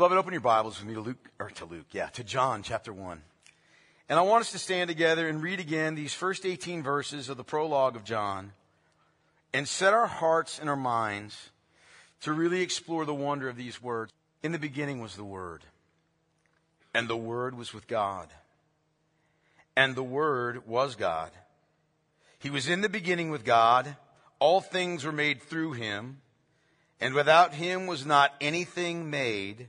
Beloved, open your Bibles with me to Luke, or to Luke, yeah, to John chapter 1. And I want us to stand together and read again these first 18 verses of the prologue of John and set our hearts and our minds to really explore the wonder of these words. In the beginning was the Word, and the Word was with God, and the Word was God. He was in the beginning with God. All things were made through him, and without him was not anything made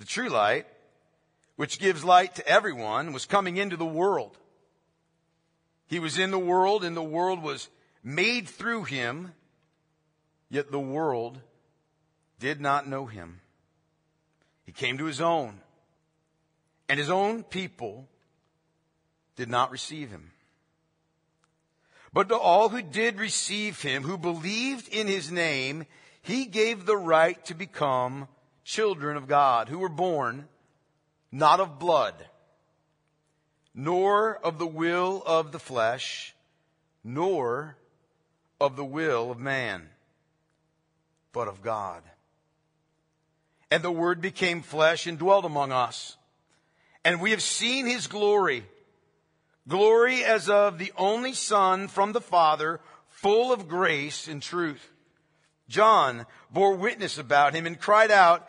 The true light, which gives light to everyone, was coming into the world. He was in the world and the world was made through him, yet the world did not know him. He came to his own and his own people did not receive him. But to all who did receive him, who believed in his name, he gave the right to become children of God, who were born not of blood, nor of the will of the flesh, nor of the will of man, but of God. And the Word became flesh and dwelt among us. And we have seen his glory Glory as of the only Son from the Father, full of grace and truth. John bore witness about him and cried out,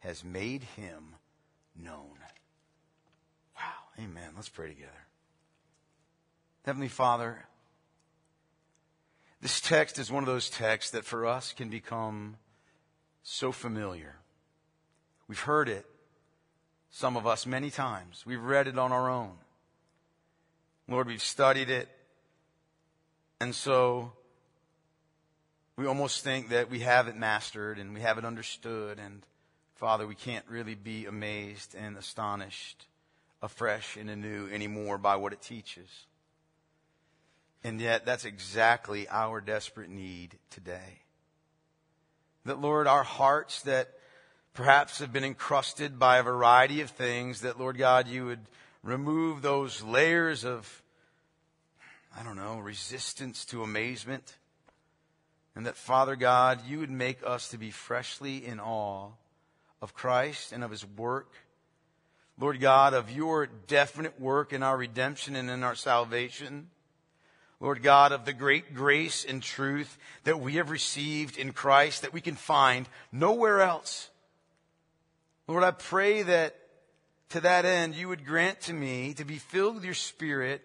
has made him known. Wow. Amen. Let's pray together. Heavenly Father, this text is one of those texts that for us can become so familiar. We've heard it, some of us, many times. We've read it on our own. Lord, we've studied it. And so we almost think that we have it mastered and we have it understood. And Father, we can't really be amazed and astonished afresh and anew anymore by what it teaches. And yet, that's exactly our desperate need today. That, Lord, our hearts that perhaps have been encrusted by a variety of things, that, Lord God, you would remove those layers of, I don't know, resistance to amazement. And that, Father God, you would make us to be freshly in awe of Christ and of his work. Lord God, of your definite work in our redemption and in our salvation. Lord God, of the great grace and truth that we have received in Christ that we can find nowhere else. Lord, I pray that to that end, you would grant to me to be filled with your spirit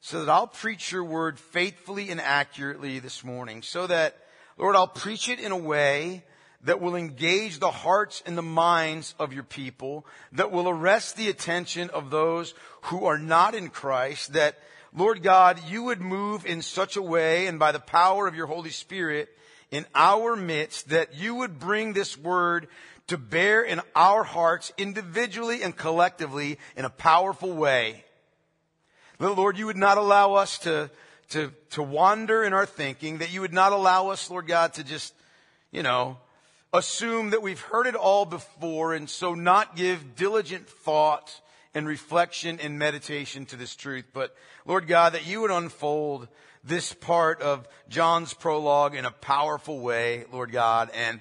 so that I'll preach your word faithfully and accurately this morning. So that, Lord, I'll preach it in a way that will engage the hearts and the minds of your people, that will arrest the attention of those who are not in Christ, that, Lord God, you would move in such a way and by the power of your Holy Spirit in our midst that you would bring this word to bear in our hearts individually and collectively in a powerful way. Lord, you would not allow us to, to, to wander in our thinking, that you would not allow us, Lord God, to just, you know, assume that we've heard it all before and so not give diligent thought and reflection and meditation to this truth. But Lord God, that you would unfold this part of John's prologue in a powerful way, Lord God, and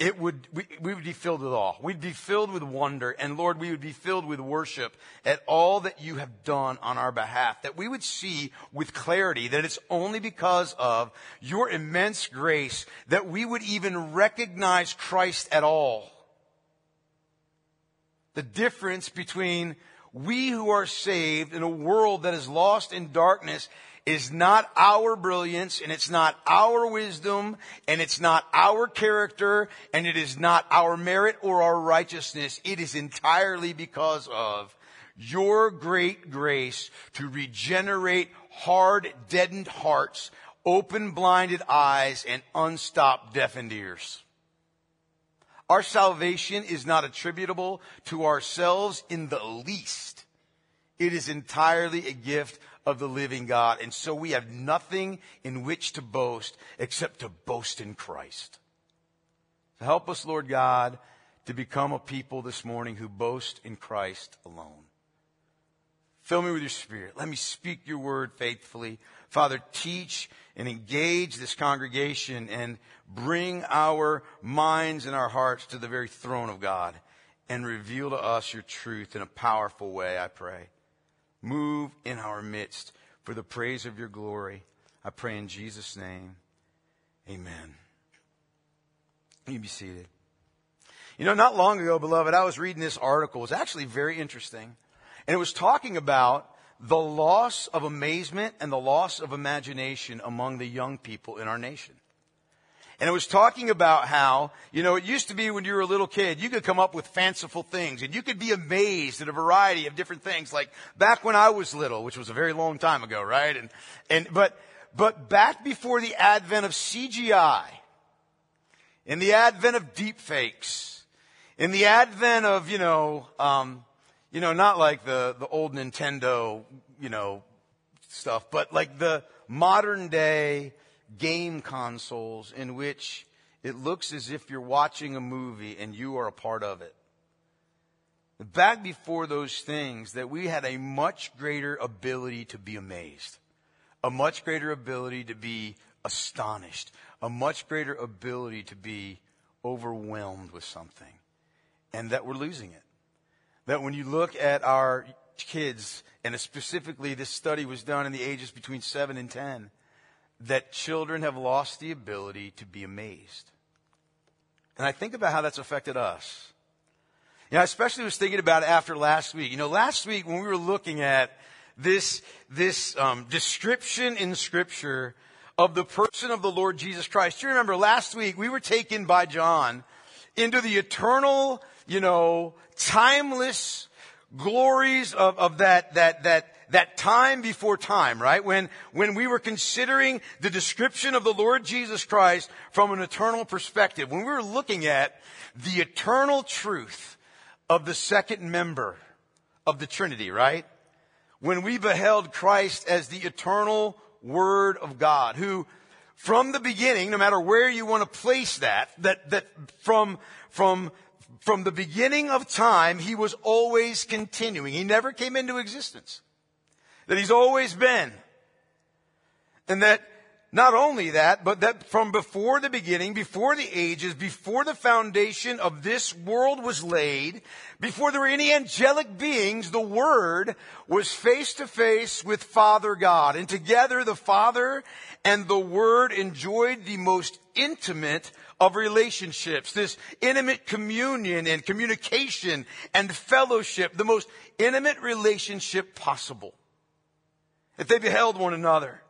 it would, we, we, would be filled with awe. We'd be filled with wonder. And Lord, we would be filled with worship at all that you have done on our behalf. That we would see with clarity that it's only because of your immense grace that we would even recognize Christ at all. The difference between we who are saved in a world that is lost in darkness is not our brilliance and it's not our wisdom and it's not our character and it is not our merit or our righteousness. It is entirely because of your great grace to regenerate hard, deadened hearts, open blinded eyes, and unstopped deafened ears. Our salvation is not attributable to ourselves in the least. It is entirely a gift of the living God. And so we have nothing in which to boast except to boast in Christ. So help us, Lord God, to become a people this morning who boast in Christ alone. Fill me with your spirit. Let me speak your word faithfully. Father, teach and engage this congregation and bring our minds and our hearts to the very throne of God and reveal to us your truth in a powerful way, I pray. Move in our midst for the praise of your glory. I pray in Jesus' name. Amen. You be seated. You know, not long ago, beloved, I was reading this article. It was actually very interesting. And it was talking about the loss of amazement and the loss of imagination among the young people in our nation. And it was talking about how, you know, it used to be when you were a little kid, you could come up with fanciful things and you could be amazed at a variety of different things. Like back when I was little, which was a very long time ago, right? And, and, but, but back before the advent of CGI, in the advent of deepfakes, in the advent of, you know, um, you know, not like the, the old Nintendo, you know, stuff, but like the modern day game consoles in which it looks as if you're watching a movie and you are a part of it. Back before those things, that we had a much greater ability to be amazed, a much greater ability to be astonished, a much greater ability to be overwhelmed with something, and that we're losing it. That when you look at our kids, and specifically this study was done in the ages between 7 and 10, that children have lost the ability to be amazed. And I think about how that's affected us. You know, I especially was thinking about it after last week. You know, last week when we were looking at this, this um, description in Scripture of the person of the Lord Jesus Christ. You remember last week we were taken by John into the eternal, you know, timeless glories of, of that, that, that, that time before time, right? When, when we were considering the description of the Lord Jesus Christ from an eternal perspective, when we were looking at the eternal truth of the second member of the Trinity, right? When we beheld Christ as the eternal Word of God, who from the beginning, no matter where you want to place that, that, that from, from from the beginning of time, he was always continuing. He never came into existence that he's always been. And that not only that, but that from before the beginning, before the ages, before the foundation of this world was laid, before there were any angelic beings, the Word was face to face with Father God. And together the Father and the Word enjoyed the most intimate of relationships, this intimate communion and communication and fellowship, the most intimate relationship possible that they beheld one another.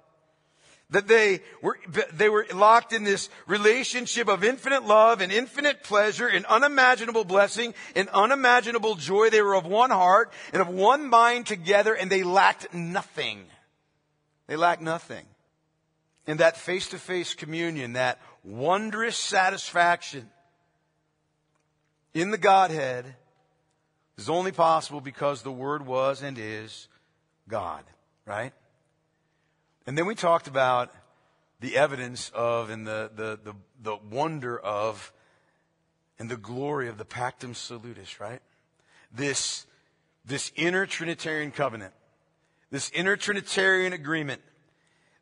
That they were, they were locked in this relationship of infinite love and infinite pleasure and unimaginable blessing and unimaginable joy. They were of one heart and of one mind together and they lacked nothing. They lacked nothing. In that face to face communion, that wondrous satisfaction in the Godhead is only possible because the Word was and is God, right? And then we talked about the evidence of and the, the, the, the wonder of and the glory of the Pactum Salutis, right? This, this inner Trinitarian covenant, this inner Trinitarian agreement,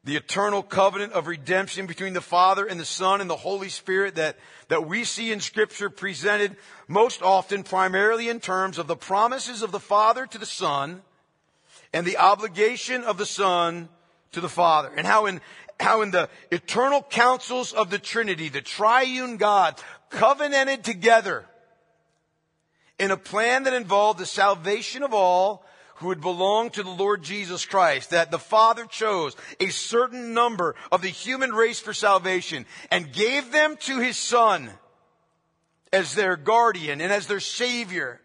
the eternal covenant of redemption between the Father and the Son and the Holy Spirit that, that we see in Scripture presented most often primarily in terms of the promises of the Father to the Son and the obligation of the Son to the Father. And how in, how in the eternal councils of the Trinity, the triune God covenanted together in a plan that involved the salvation of all who would belong to the Lord Jesus Christ, that the Father chose a certain number of the human race for salvation and gave them to His Son as their guardian and as their Savior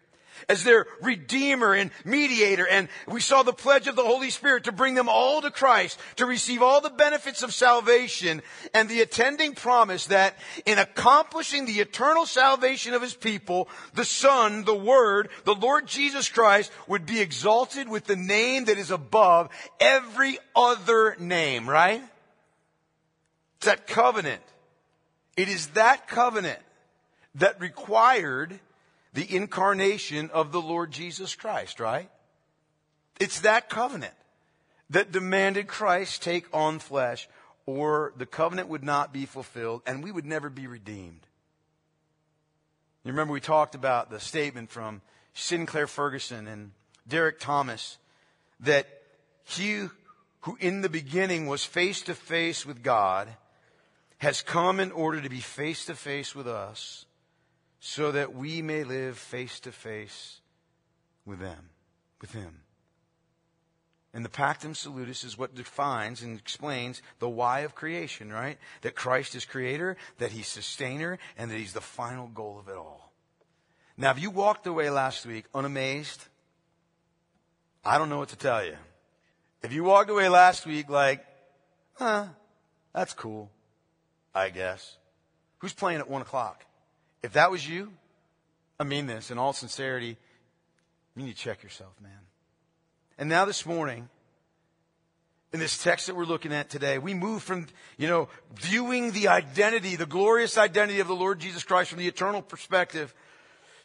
as their redeemer and mediator. And we saw the pledge of the Holy Spirit to bring them all to Christ, to receive all the benefits of salvation and the attending promise that in accomplishing the eternal salvation of his people, the Son, the Word, the Lord Jesus Christ would be exalted with the name that is above every other name, right? It's that covenant. It is that covenant that required the incarnation of the Lord Jesus Christ, right? It's that covenant that demanded Christ take on flesh or the covenant would not be fulfilled and we would never be redeemed. You remember we talked about the statement from Sinclair Ferguson and Derek Thomas that he who in the beginning was face to face with God has come in order to be face to face with us so that we may live face to face with them, with Him. And the Pactum Salutis is what defines and explains the why of creation, right? That Christ is creator, that He's sustainer, and that He's the final goal of it all. Now, if you walked away last week unamazed, I don't know what to tell you. If you walked away last week like, huh, that's cool, I guess. Who's playing at one o'clock? If that was you, I mean this in all sincerity, you need to check yourself, man. And now this morning, in this text that we're looking at today, we move from, you know, viewing the identity, the glorious identity of the Lord Jesus Christ from the eternal perspective.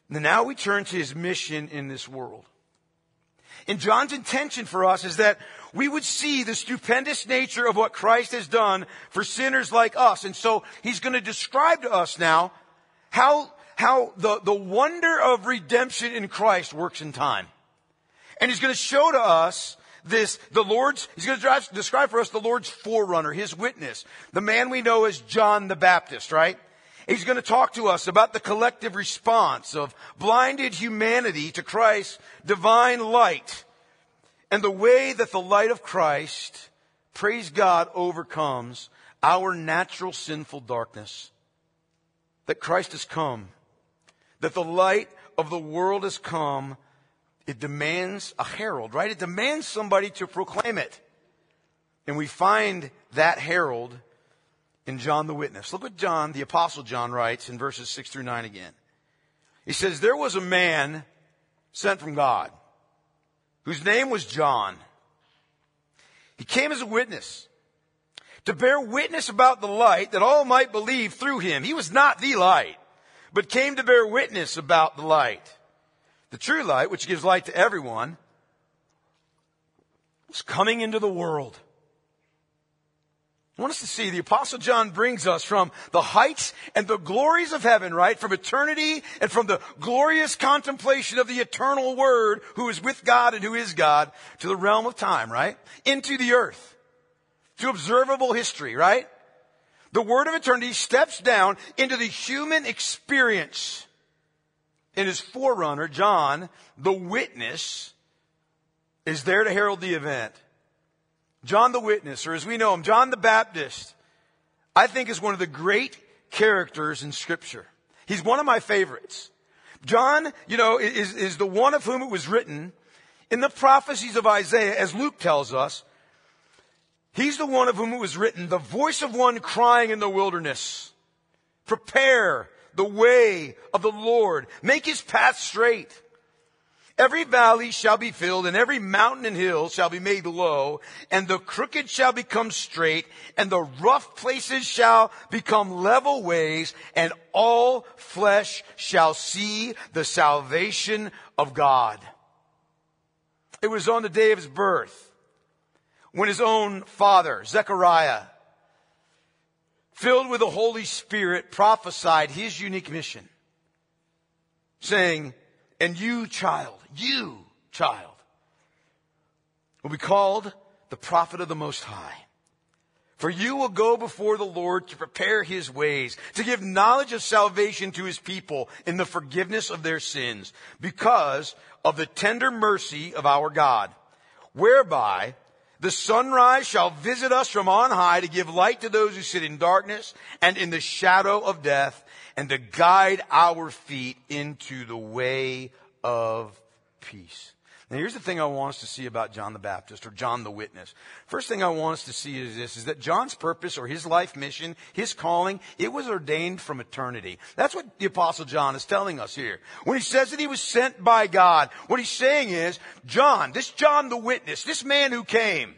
And now we turn to his mission in this world. And John's intention for us is that we would see the stupendous nature of what Christ has done for sinners like us. And so he's going to describe to us now how, how the, the wonder of redemption in Christ works in time. And he's going to show to us this, the Lord's, he's going to describe for us the Lord's forerunner, his witness, the man we know as John the Baptist, right? He's going to talk to us about the collective response of blinded humanity to Christ's divine light and the way that the light of Christ, praise God, overcomes our natural sinful darkness that Christ has come, that the light of the world has come, it demands a herald, right? It demands somebody to proclaim it. And we find that herald in John the Witness. Look what John, the Apostle John, writes in verses 6 through 9 again. He says, There was a man sent from God whose name was John. He came as a witness to bear witness about the light that all might believe through him. He was not the light, but came to bear witness about the light. The true light, which gives light to everyone, was coming into the world. I want us to see the apostle John brings us from the heights and the glories of heaven, right? From eternity and from the glorious contemplation of the eternal word who is with God and who is God to the realm of time, right? Into the earth to observable history, right? The word of eternity steps down into the human experience. In his forerunner, John, the witness, is there to herald the event. John the witness, or as we know him, John the Baptist, I think is one of the great characters in scripture. He's one of my favorites. John, you know, is, is the one of whom it was written in the prophecies of Isaiah, as Luke tells us, He's the one of whom it was written, the voice of one crying in the wilderness. Prepare the way of the Lord. Make his path straight. Every valley shall be filled and every mountain and hill shall be made low and the crooked shall become straight and the rough places shall become level ways and all flesh shall see the salvation of God. It was on the day of his birth when his own father, Zechariah, filled with the Holy Spirit, prophesied his unique mission, saying, And you, child, you, child, will be called the prophet of the Most High. For you will go before the Lord to prepare his ways, to give knowledge of salvation to his people in the forgiveness of their sins, because of the tender mercy of our God, whereby the sunrise shall visit us from on high to give light to those who sit in darkness and in the shadow of death, and to guide our feet into the way of peace. Now here's the thing I want us to see about John the Baptist or John the Witness. First thing I want us to see is this, is that John's purpose or his life mission, his calling, it was ordained from eternity. That's what the apostle John is telling us here. When he says that he was sent by God, what he's saying is, John, this John the Witness, this man who came,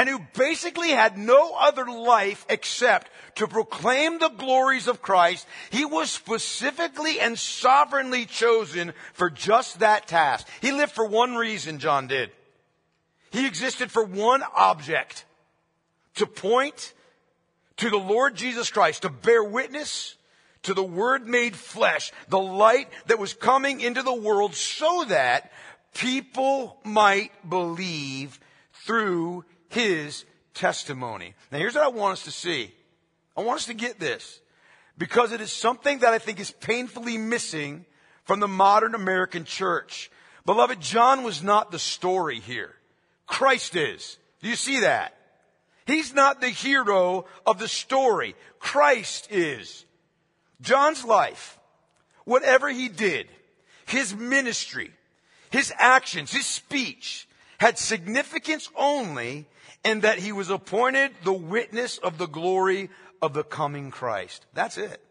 and who basically had no other life except to proclaim the glories of Christ, he was specifically and sovereignly chosen for just that task. He lived for one reason, John did. He existed for one object, to point to the Lord Jesus Christ, to bear witness to the Word made flesh, the light that was coming into the world so that people might believe through his testimony. Now here's what I want us to see. I want us to get this because it is something that I think is painfully missing from the modern American church. Beloved, John was not the story here. Christ is. Do you see that? He's not the hero of the story. Christ is. John's life, whatever he did, his ministry, his actions, his speech, had significance only and that he was appointed the witness of the glory of the coming Christ. That's it.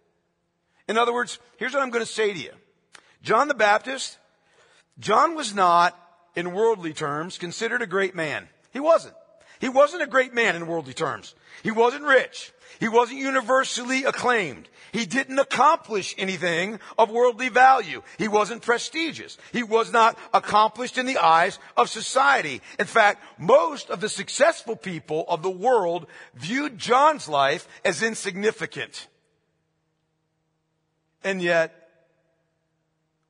In other words, here's what I'm going to say to you. John the Baptist, John was not, in worldly terms, considered a great man. He wasn't. He wasn't a great man in worldly terms. He wasn't rich. He wasn't universally acclaimed. He didn't accomplish anything of worldly value. He wasn't prestigious. He was not accomplished in the eyes of society. In fact, most of the successful people of the world viewed John's life as insignificant. And yet,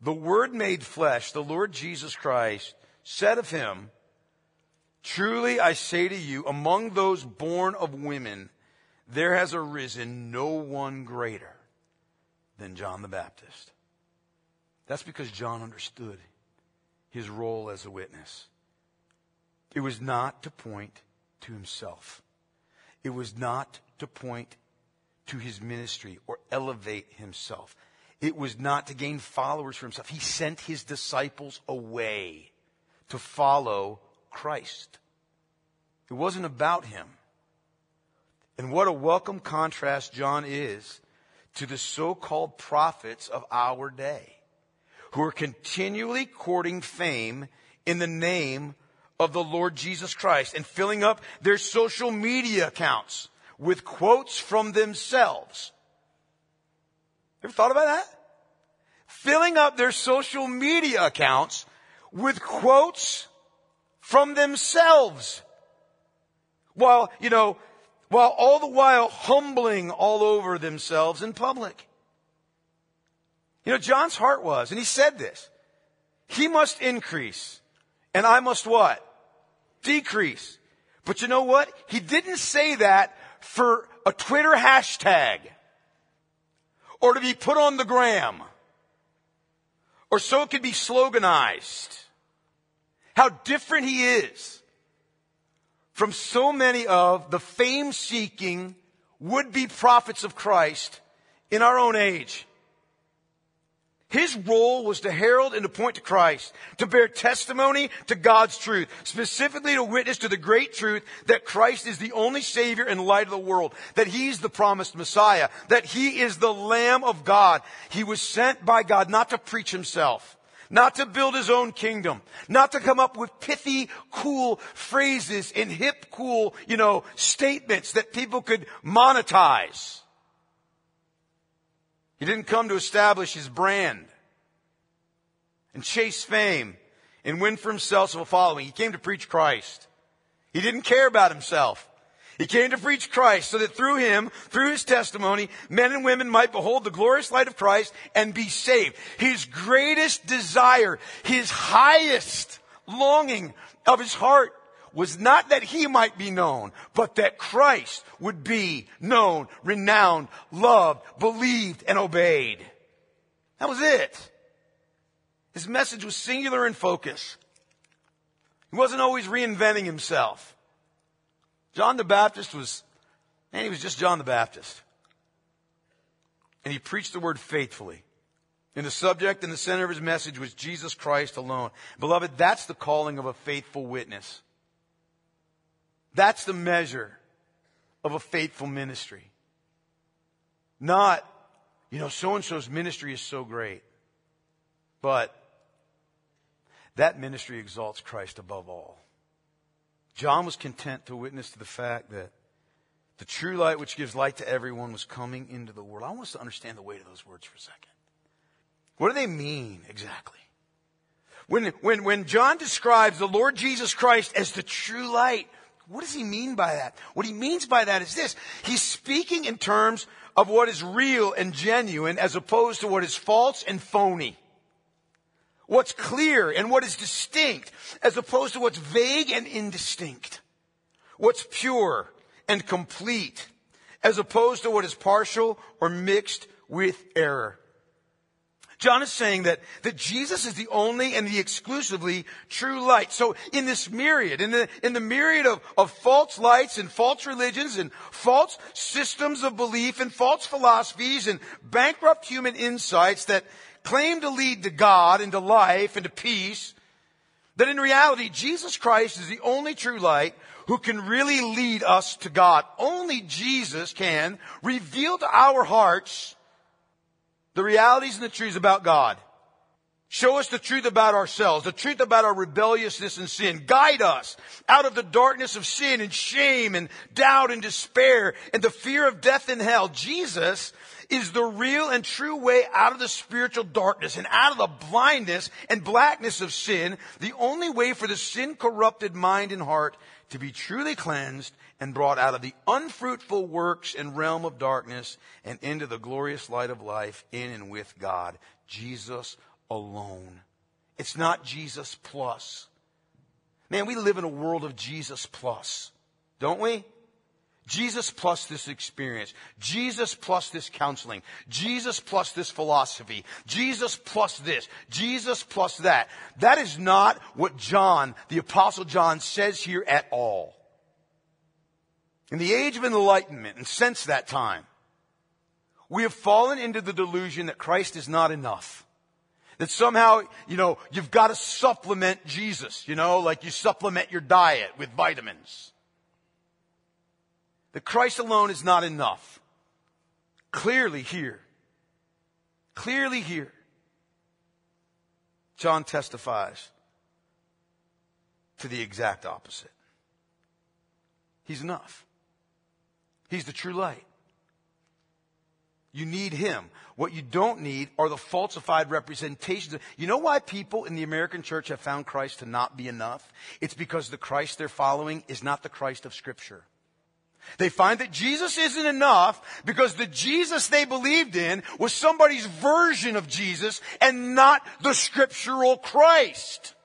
the Word made flesh, the Lord Jesus Christ, said of him, Truly I say to you, among those born of women, there has arisen no one greater than John the Baptist. That's because John understood his role as a witness. It was not to point to himself. It was not to point to his ministry or elevate himself. It was not to gain followers for himself. He sent his disciples away to follow Christ. It wasn't about him. And what a welcome contrast John is to the so-called prophets of our day who are continually courting fame in the name of the Lord Jesus Christ and filling up their social media accounts with quotes from themselves. Ever thought about that? Filling up their social media accounts with quotes from themselves. While, you know, while all the while humbling all over themselves in public. You know, John's heart was, and he said this, he must increase, and I must what? Decrease. But you know what? He didn't say that for a Twitter hashtag, or to be put on the gram, or so it could be sloganized. How different he is from so many of the fame seeking would be prophets of Christ in our own age. His role was to herald and to point to Christ, to bear testimony to God's truth, specifically to witness to the great truth that Christ is the only Savior and light of the world, that He's the promised Messiah, that He is the Lamb of God. He was sent by God not to preach Himself, not to build his own kingdom, not to come up with pithy, cool phrases and hip, cool, you know, statements that people could monetize. He didn't come to establish his brand and chase fame and win for himself a following. He came to preach Christ. He didn't care about himself. He came to preach Christ so that through him, through his testimony, men and women might behold the glorious light of Christ and be saved. His greatest desire, his highest longing of his heart was not that he might be known, but that Christ would be known, renowned, loved, believed, and obeyed. That was it. His message was singular in focus. He wasn't always reinventing himself. John the Baptist was, man, he was just John the Baptist. And he preached the word faithfully. And the subject and the center of his message was Jesus Christ alone. Beloved, that's the calling of a faithful witness. That's the measure of a faithful ministry. Not, you know, so and so's ministry is so great. But that ministry exalts Christ above all. John was content to witness to the fact that the true light which gives light to everyone was coming into the world. I want us to understand the weight of those words for a second. What do they mean exactly? When, when, when John describes the Lord Jesus Christ as the true light, what does he mean by that? What he means by that is this. He's speaking in terms of what is real and genuine as opposed to what is false and phony. What's clear and what is distinct as opposed to what's vague and indistinct. What's pure and complete as opposed to what is partial or mixed with error. John is saying that, that Jesus is the only and the exclusively true light. So in this myriad, in the, in the myriad of, of false lights and false religions and false systems of belief and false philosophies and bankrupt human insights that claim to lead to God and to life and to peace, that in reality, Jesus Christ is the only true light who can really lead us to God. Only Jesus can reveal to our hearts the realities and the truths about God. Show us the truth about ourselves, the truth about our rebelliousness and sin. Guide us out of the darkness of sin and shame and doubt and despair and the fear of death and hell. Jesus is the real and true way out of the spiritual darkness and out of the blindness and blackness of sin. The only way for the sin corrupted mind and heart to be truly cleansed and brought out of the unfruitful works and realm of darkness and into the glorious light of life in and with God. Jesus alone. It's not Jesus plus. Man, we live in a world of Jesus plus, don't we? Jesus plus this experience. Jesus plus this counseling. Jesus plus this philosophy. Jesus plus this. Jesus plus that. That is not what John, the apostle John says here at all. In the age of enlightenment and since that time, we have fallen into the delusion that Christ is not enough. That somehow, you know, you've got to supplement Jesus, you know, like you supplement your diet with vitamins. That Christ alone is not enough. Clearly here. Clearly here. John testifies to the exact opposite. He's enough. He's the true light. You need Him. What you don't need are the falsified representations. You know why people in the American church have found Christ to not be enough? It's because the Christ they're following is not the Christ of Scripture. They find that Jesus isn't enough because the Jesus they believed in was somebody's version of Jesus and not the scriptural Christ.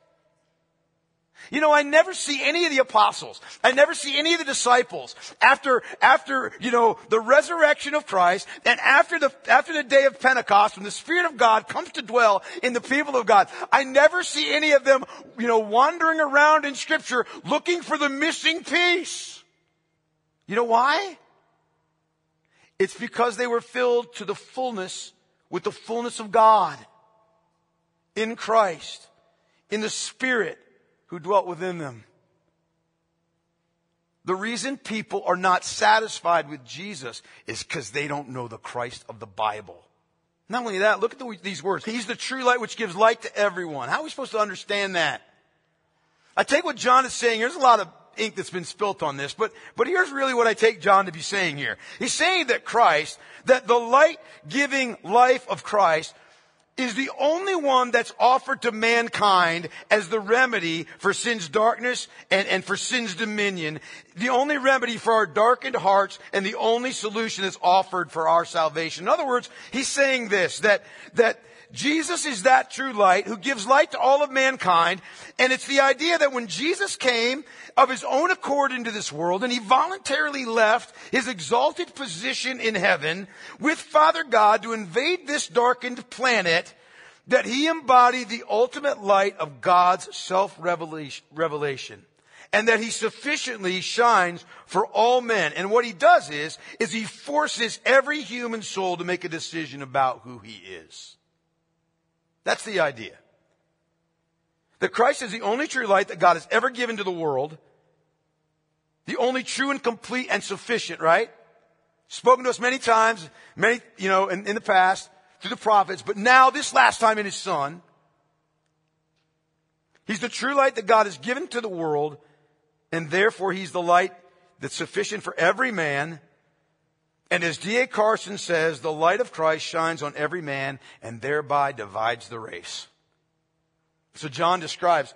You know, I never see any of the apostles. I never see any of the disciples after, after, you know, the resurrection of Christ and after the, after the day of Pentecost when the Spirit of God comes to dwell in the people of God. I never see any of them, you know, wandering around in scripture looking for the missing piece. You know why? It's because they were filled to the fullness with the fullness of God in Christ, in the Spirit who dwelt within them. The reason people are not satisfied with Jesus is because they don't know the Christ of the Bible. Not only that, look at the, these words. He's the true light which gives light to everyone. How are we supposed to understand that? I take what John is saying. There's a lot of ink that's been spilt on this, but, but here's really what I take John to be saying here. He's saying that Christ, that the light giving life of Christ is the only one that's offered to mankind as the remedy for sin's darkness and, and for sin's dominion. The only remedy for our darkened hearts and the only solution that's offered for our salvation. In other words, he's saying this, that, that Jesus is that true light who gives light to all of mankind. And it's the idea that when Jesus came of his own accord into this world and he voluntarily left his exalted position in heaven with Father God to invade this darkened planet, that he embodied the ultimate light of God's self-revelation and that he sufficiently shines for all men. And what he does is, is he forces every human soul to make a decision about who he is. That's the idea. That Christ is the only true light that God has ever given to the world. The only true and complete and sufficient, right? Spoken to us many times, many, you know, in, in the past, through the prophets, but now this last time in his son. He's the true light that God has given to the world and therefore he's the light that's sufficient for every man. And as D.A. Carson says, the light of Christ shines on every man and thereby divides the race. So John describes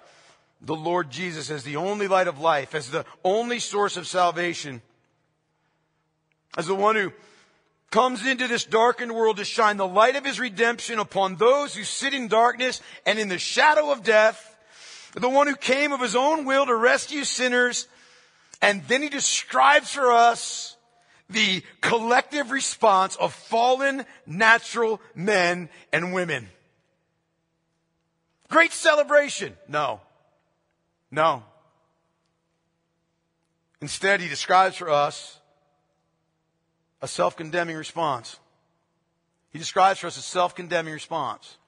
the Lord Jesus as the only light of life, as the only source of salvation, as the one who comes into this darkened world to shine the light of his redemption upon those who sit in darkness and in the shadow of death the one who came of his own will to rescue sinners. And then he describes for us the collective response of fallen natural men and women. Great celebration. No. No. Instead, he describes for us a self-condemning response. He describes for us a self-condemning response.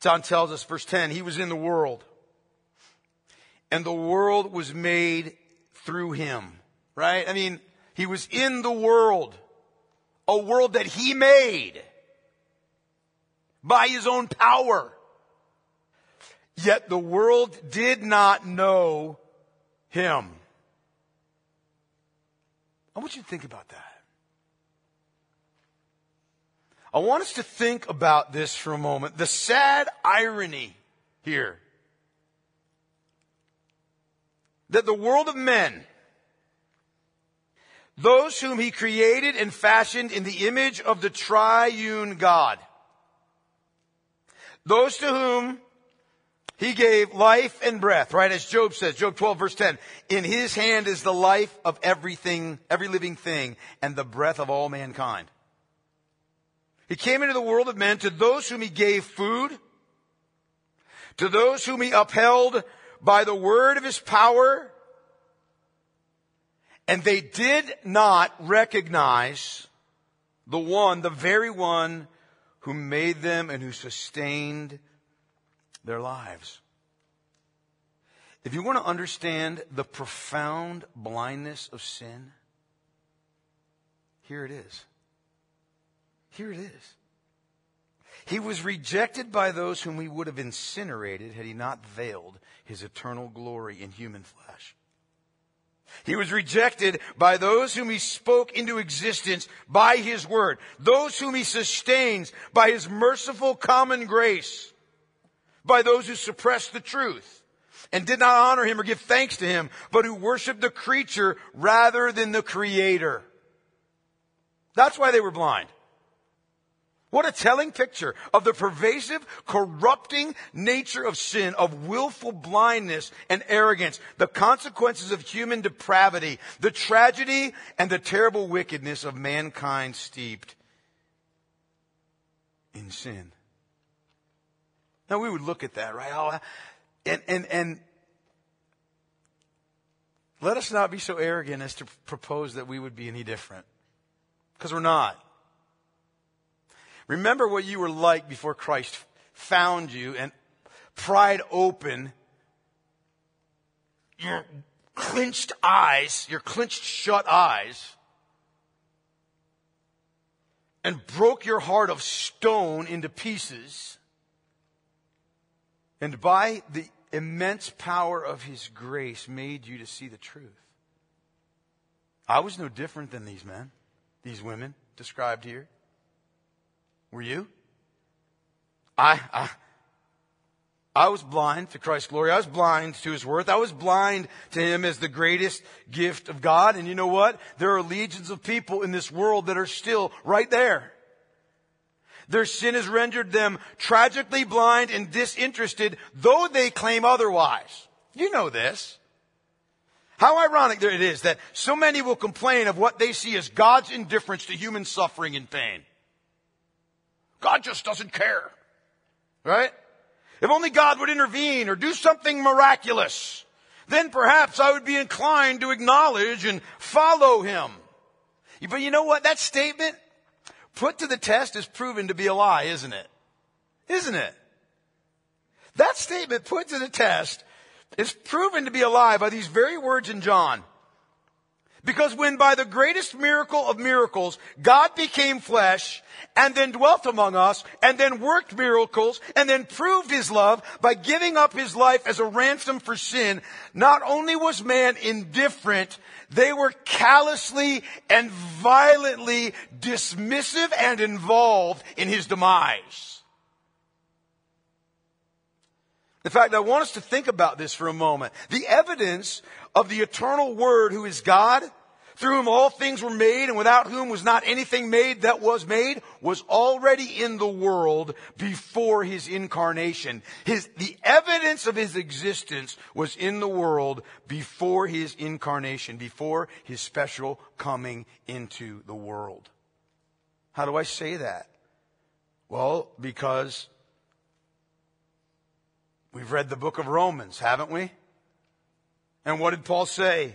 John tells us, verse 10, he was in the world. And the world was made through him. Right? I mean, he was in the world. A world that he made. By his own power. Yet the world did not know him. I want you to think about that. I want us to think about this for a moment. The sad irony here that the world of men, those whom he created and fashioned in the image of the triune God, those to whom he gave life and breath, right? As Job says, Job 12 verse 10, in his hand is the life of everything, every living thing and the breath of all mankind. He came into the world of men to those whom he gave food, to those whom he upheld by the word of his power, and they did not recognize the one, the very one who made them and who sustained their lives. If you want to understand the profound blindness of sin, here it is. Here it is. He was rejected by those whom he would have incinerated had he not veiled his eternal glory in human flesh. He was rejected by those whom he spoke into existence by his word, those whom he sustains by his merciful common grace, by those who suppressed the truth and did not honor him or give thanks to him, but who worshiped the creature rather than the creator. That's why they were blind. What a telling picture of the pervasive, corrupting nature of sin, of willful blindness and arrogance, the consequences of human depravity, the tragedy and the terrible wickedness of mankind steeped in sin. Now we would look at that, right? And, and, and let us not be so arrogant as to propose that we would be any different. Because we're not. Remember what you were like before Christ found you and pried open your clenched eyes, your clenched shut eyes, and broke your heart of stone into pieces. And by the immense power of his grace made you to see the truth. I was no different than these men, these women described here. Were you? I, I, I was blind to Christ's glory. I was blind to His worth. I was blind to Him as the greatest gift of God. And you know what? There are legions of people in this world that are still right there. Their sin has rendered them tragically blind and disinterested, though they claim otherwise. You know this. How ironic it is that so many will complain of what they see as God's indifference to human suffering and pain. God just doesn't care. Right? If only God would intervene or do something miraculous, then perhaps I would be inclined to acknowledge and follow him. But you know what? That statement put to the test is proven to be a lie, isn't it? Isn't it? That statement put to the test is proven to be a lie by these very words in John. Because when by the greatest miracle of miracles, God became flesh and then dwelt among us and then worked miracles and then proved his love by giving up his life as a ransom for sin, not only was man indifferent, they were callously and violently dismissive and involved in his demise. In fact, I want us to think about this for a moment. The evidence of the eternal Word who is God, through whom all things were made and without whom was not anything made that was made, was already in the world before his incarnation. His, the evidence of his existence was in the world before his incarnation, before his special coming into the world. How do I say that? Well, because we've read the book of Romans, haven't we? And what did Paul say?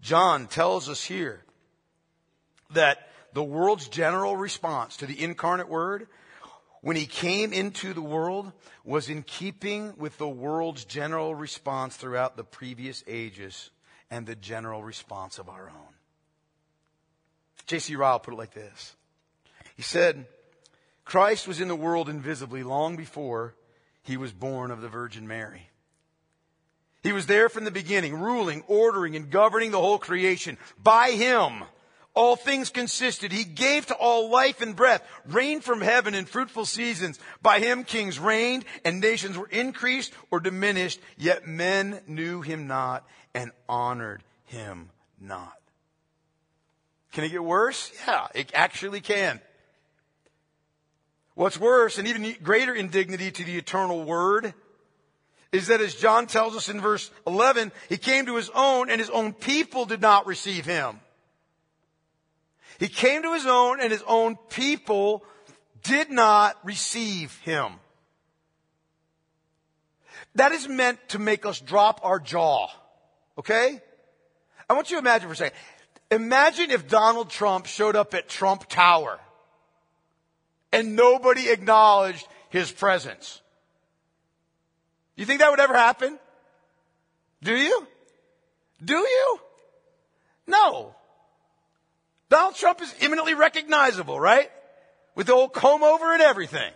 John tells us here that the world's general response to the incarnate word when he came into the world was in keeping with the world's general response throughout the previous ages and the general response of our own. J.C. Ryle put it like this. He said, Christ was in the world invisibly long before he was born of the Virgin Mary. He was there from the beginning, ruling, ordering, and governing the whole creation. By him, all things consisted. He gave to all life and breath, rain from heaven and fruitful seasons. By him kings reigned and nations were increased or diminished, yet men knew him not and honored him not. Can it get worse? Yeah, it actually can. What's worse and even greater indignity to the eternal word is that as John tells us in verse 11, he came to his own and his own people did not receive him. He came to his own and his own people did not receive him. That is meant to make us drop our jaw. Okay? I want you to imagine for a second. Imagine if Donald Trump showed up at Trump Tower and nobody acknowledged his presence. You think that would ever happen? Do you? Do you? No. Donald Trump is eminently recognizable, right? With the old comb over and everything.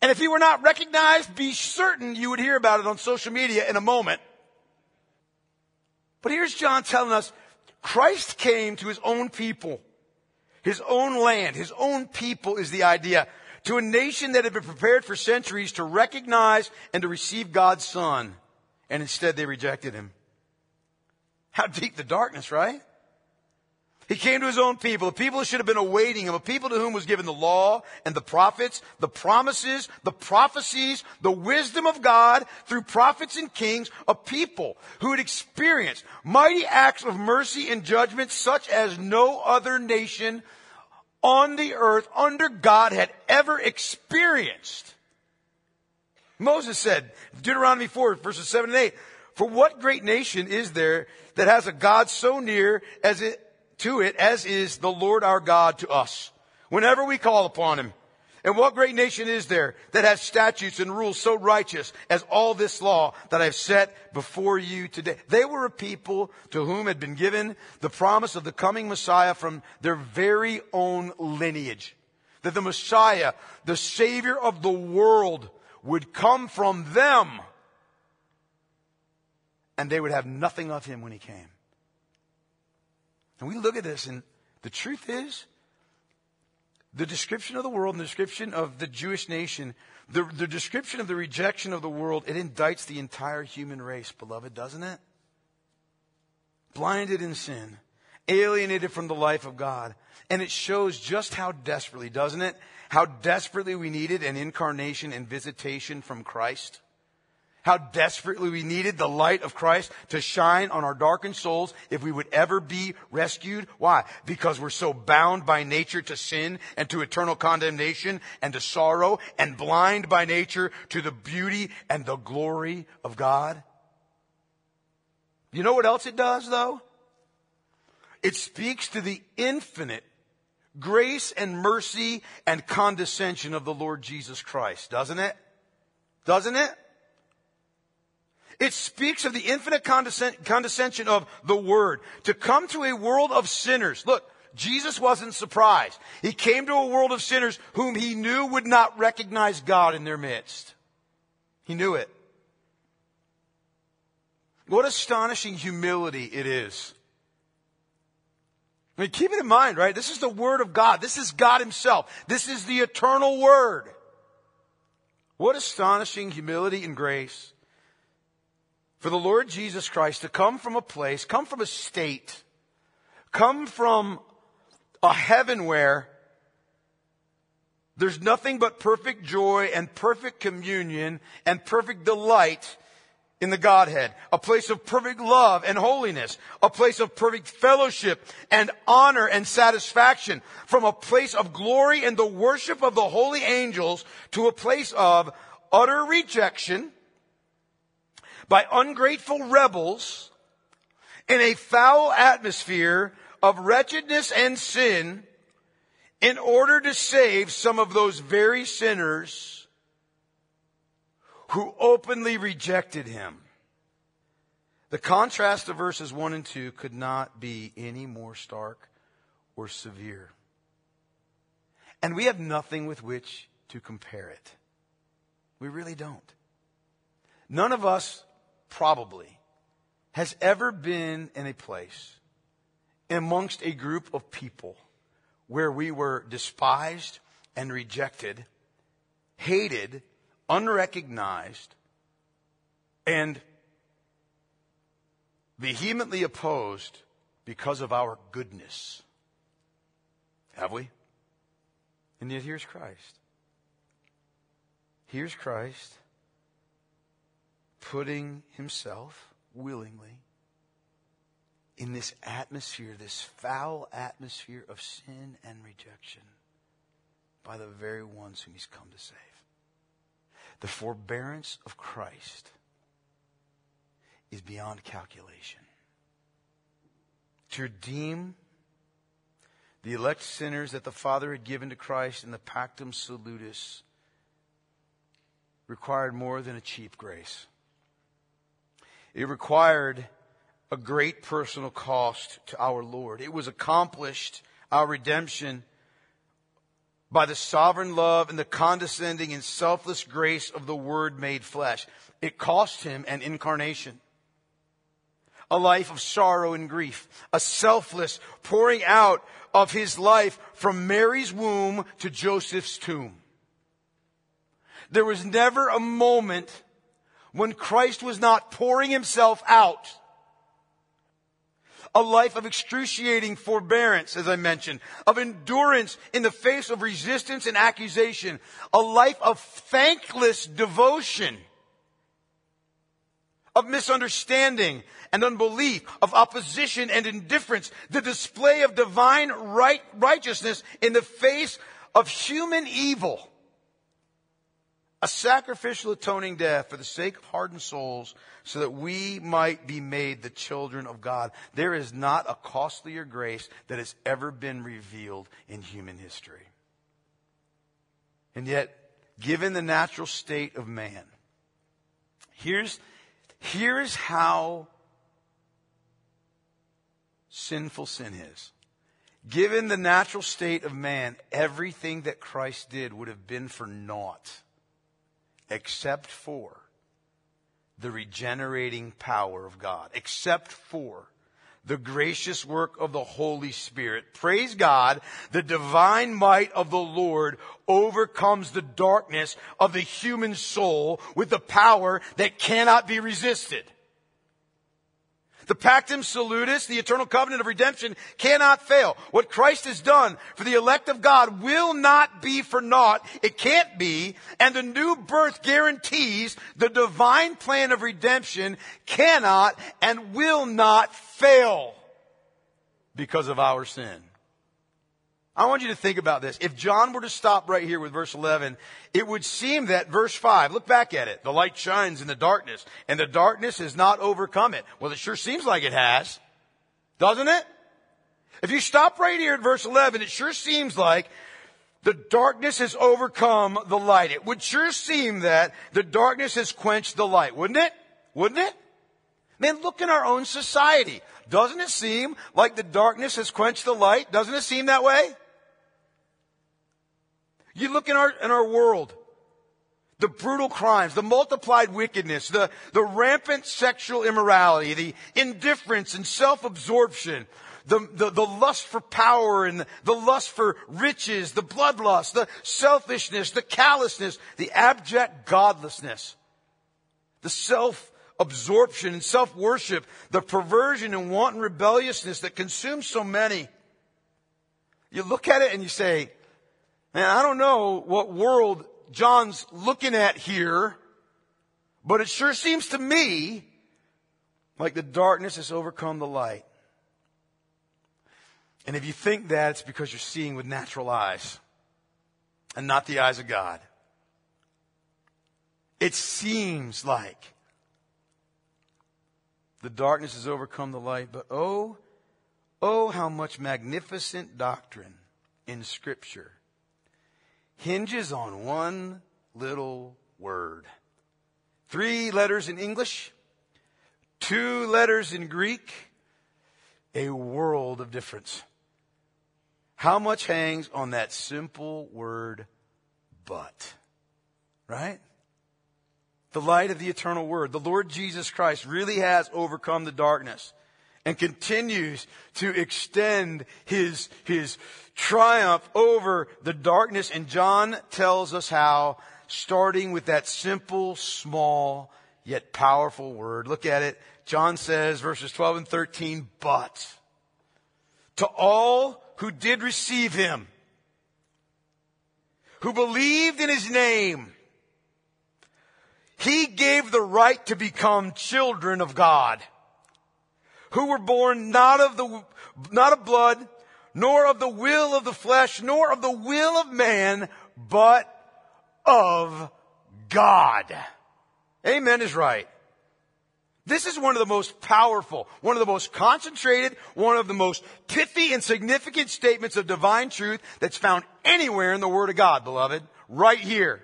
And if he were not recognized, be certain you would hear about it on social media in a moment. But here's John telling us Christ came to his own people, his own land, his own people is the idea to a nation that had been prepared for centuries to recognize and to receive God's son, and instead they rejected him. How deep the darkness, right? He came to his own people, a people who should have been awaiting him, a people to whom was given the law and the prophets, the promises, the prophecies, the wisdom of God through prophets and kings, a people who had experienced mighty acts of mercy and judgment such as no other nation on the earth under God had ever experienced. Moses said, Deuteronomy 4 verses 7 and 8, for what great nation is there that has a God so near as it, to it as is the Lord our God to us? Whenever we call upon him, and what great nation is there that has statutes and rules so righteous as all this law that I've set before you today? They were a people to whom had been given the promise of the coming Messiah from their very own lineage. that the Messiah, the Savior of the world, would come from them. And they would have nothing of him when he came. And we look at this, and the truth is, the description of the world and the description of the Jewish nation, the, the description of the rejection of the world, it indicts the entire human race, beloved, doesn't it? Blinded in sin, alienated from the life of God. And it shows just how desperately, doesn't it? How desperately we needed an incarnation and visitation from Christ. How desperately we needed the light of Christ to shine on our darkened souls if we would ever be rescued. Why? Because we're so bound by nature to sin and to eternal condemnation and to sorrow and blind by nature to the beauty and the glory of God. You know what else it does though? It speaks to the infinite grace and mercy and condescension of the Lord Jesus Christ, doesn't it? Doesn't it? It speaks of the infinite condescension of the Word to come to a world of sinners. Look, Jesus wasn't surprised. He came to a world of sinners whom he knew would not recognize God in their midst. He knew it. What astonishing humility it is. I mean, keep it in mind, right? This is the Word of God. This is God Himself. This is the eternal Word. What astonishing humility and grace for the Lord Jesus Christ to come from a place, come from a state, come from a heaven where there's nothing but perfect joy and perfect communion and perfect delight in the Godhead, a place of perfect love and holiness, a place of perfect fellowship and honor and satisfaction, from a place of glory and the worship of the holy angels to a place of utter rejection by ungrateful rebels in a foul atmosphere of wretchedness and sin in order to save some of those very sinners who openly rejected him. The contrast of verses 1 and 2 could not be any more stark or severe. And we have nothing with which to compare it. We really don't. None of us probably, has ever been in a place amongst a group of people where we were despised and rejected, hated, unrecognized, and vehemently opposed because of our goodness. Have we? And yet here's Christ. Here's Christ putting himself willingly in this atmosphere, this foul atmosphere of sin and rejection by the very ones whom he's come to save. The forbearance of Christ is beyond calculation. To redeem the elect sinners that the Father had given to Christ in the Pactum Salutis required more than a cheap grace. It required a great personal cost to our Lord. It was accomplished, our redemption, by the sovereign love and the condescending and selfless grace of the Word made flesh. It cost him an incarnation. A life of sorrow and grief. A selfless pouring out of his life from Mary's womb to Joseph's tomb. There was never a moment when Christ was not pouring himself out. A life of excruciating forbearance, as I mentioned, of endurance in the face of resistance and accusation, a life of thankless devotion, of misunderstanding and unbelief, of opposition and indifference, the display of divine right, righteousness in the face of human evil a sacrificial atoning death for the sake of hardened souls so that we might be made the children of God. There is not a costlier grace that has ever been revealed in human history. And yet, given the natural state of man, here's, here's how sinful sin is. Given the natural state of man, everything that Christ did would have been for naught except for the regenerating power of God, except for the gracious work of the Holy Spirit. Praise God, the divine might of the Lord overcomes the darkness of the human soul with the power that cannot be resisted. The pactum salutis, the eternal covenant of redemption, cannot fail. What Christ has done for the elect of God will not be for naught. It can't be. And the new birth guarantees the divine plan of redemption cannot and will not fail because of our sin. I want you to think about this. If John were to stop right here with verse 11, it would seem that verse 5, look back at it. The light shines in the darkness, and the darkness has not overcome it. Well, it sure seems like it has. Doesn't it? If you stop right here at verse 11, it sure seems like the darkness has overcome the light. It would sure seem that the darkness has quenched the light, wouldn't it? Wouldn't it? Man, look in our own society. Doesn't it seem like the darkness has quenched the light? Doesn't it seem that way? You look in our, in our world, the brutal crimes, the multiplied wickedness, the, the rampant sexual immorality, the indifference and self-absorption, the, the, the lust for power and the, lust for riches, the bloodlust, the selfishness, the callousness, the abject godlessness, the self-absorption and self-worship, the perversion and wanton rebelliousness that consumes so many. You look at it and you say, Man, I don't know what world John's looking at here, but it sure seems to me like the darkness has overcome the light. And if you think that, it's because you're seeing with natural eyes and not the eyes of God. It seems like the darkness has overcome the light, but oh, oh, how much magnificent doctrine in Scripture hinges on one little word. Three letters in English, two letters in Greek, a world of difference. How much hangs on that simple word, but? Right? The light of the eternal word. The Lord Jesus Christ really has overcome the darkness and continues to extend his, his triumph over the darkness. And John tells us how, starting with that simple, small, yet powerful word. Look at it. John says, verses 12 and 13, but to all who did receive him, who believed in his name, he gave the right to become children of God, who were born not of the, not of blood, nor of the will of the flesh, nor of the will of man, but of God. Amen is right. This is one of the most powerful, one of the most concentrated, one of the most pithy and significant statements of divine truth that's found anywhere in the Word of God, beloved. Right here.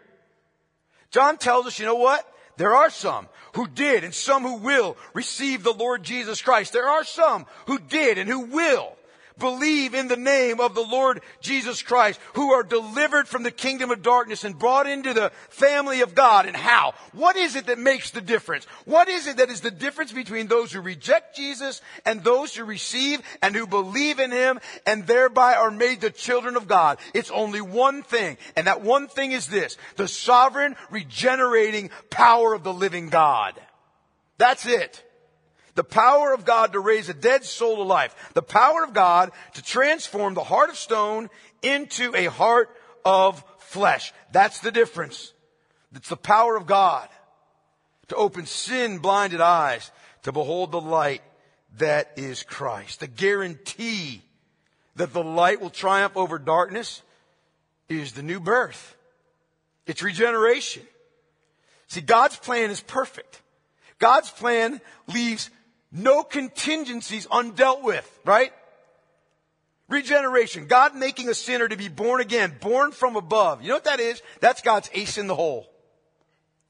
John tells us, you know what? There are some who did and some who will receive the Lord Jesus Christ. There are some who did and who will believe in the name of the Lord Jesus Christ, who are delivered from the kingdom of darkness and brought into the family of God. And how? What is it that makes the difference? What is it that is the difference between those who reject Jesus and those who receive and who believe in Him and thereby are made the children of God? It's only one thing, and that one thing is this, the sovereign regenerating power of the living God. That's it. The power of God to raise a dead soul to life. The power of God to transform the heart of stone into a heart of flesh. That's the difference. It's the power of God to open sin blinded eyes to behold the light that is Christ. The guarantee that the light will triumph over darkness is the new birth. It's regeneration. See, God's plan is perfect. God's plan leaves no contingencies undealt with, right? Regeneration. God making a sinner to be born again, born from above. You know what that is? That's God's ace in the hole.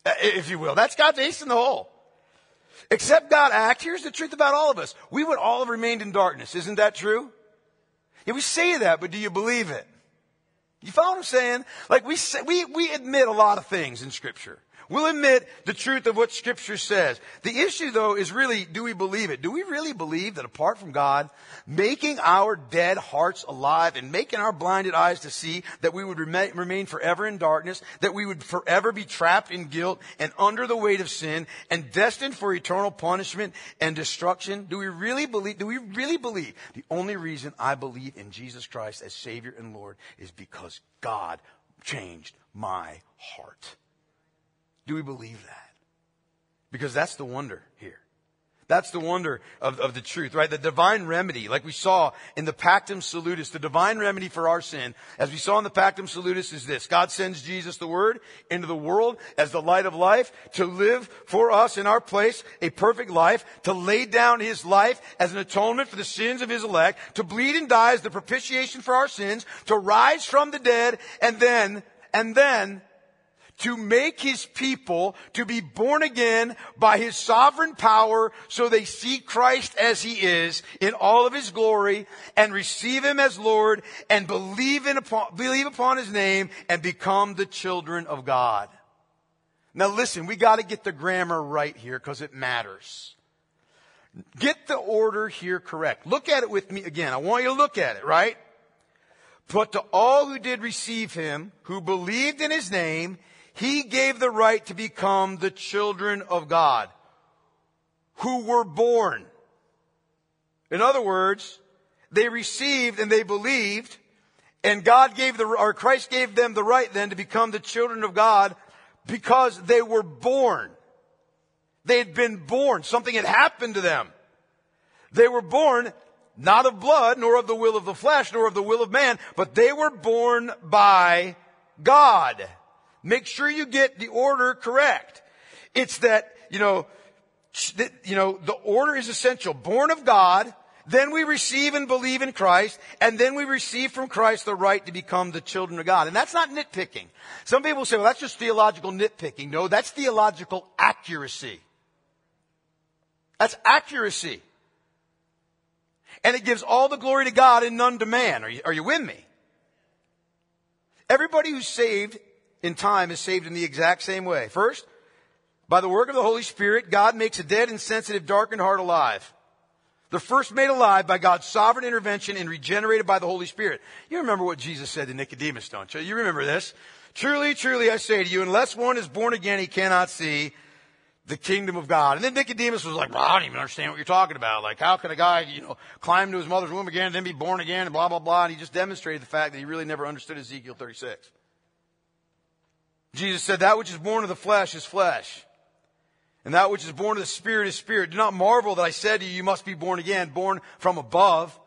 Uh, if you will. That's God's ace in the hole. Except God act, here's the truth about all of us. We would all have remained in darkness. Isn't that true? Yeah, we say that, but do you believe it? You follow what I'm saying? Like we say, we, we admit a lot of things in scripture. We'll admit the truth of what Scripture says. The issue, though, is really, do we believe it? Do we really believe that apart from God, making our dead hearts alive and making our blinded eyes to see that we would remain forever in darkness, that we would forever be trapped in guilt and under the weight of sin and destined for eternal punishment and destruction? Do we really believe, do we really believe the only reason I believe in Jesus Christ as Savior and Lord is because God changed my heart? Do we believe that? Because that's the wonder here. That's the wonder of, of the truth, right? The divine remedy, like we saw in the Pactum Salutis, the divine remedy for our sin, as we saw in the Pactum Salutis is this. God sends Jesus the Word into the world as the light of life to live for us in our place a perfect life, to lay down His life as an atonement for the sins of His elect, to bleed and die as the propitiation for our sins, to rise from the dead, and then, and then to make his people to be born again by his sovereign power so they see Christ as he is in all of his glory and receive him as Lord and believe in upon, believe upon his name and become the children of God. Now listen, we gotta get the grammar right here because it matters. Get the order here correct. Look at it with me again. I want you to look at it, right? But to all who did receive him, who believed in his name, he gave the right to become the children of God who were born. In other words, they received and they believed and God gave the, or Christ gave them the right then to become the children of God because they were born. They had been born. Something had happened to them. They were born not of blood, nor of the will of the flesh, nor of the will of man, but they were born by God. Make sure you get the order correct. It's that, you know, you know, the order is essential. Born of God, then we receive and believe in Christ, and then we receive from Christ the right to become the children of God. And that's not nitpicking. Some people say, well, that's just theological nitpicking. No, that's theological accuracy. That's accuracy. And it gives all the glory to God and none to man. Are you, are you with me? Everybody who's saved in time is saved in the exact same way. First, by the work of the Holy Spirit, God makes a dead, insensitive, darkened heart alive. The first made alive by God's sovereign intervention and regenerated by the Holy Spirit. You remember what Jesus said to Nicodemus, don't you? You remember this. Truly, truly, I say to you, unless one is born again, he cannot see the kingdom of God. And then Nicodemus was like, well, I don't even understand what you're talking about. Like, how can a guy, you know, climb to his mother's womb again and then be born again and blah, blah, blah. And he just demonstrated the fact that he really never understood Ezekiel 36. Jesus said, that which is born of the flesh is flesh. And that which is born of the Spirit is spirit. Do not marvel that I said to you, you must be born again, born from above.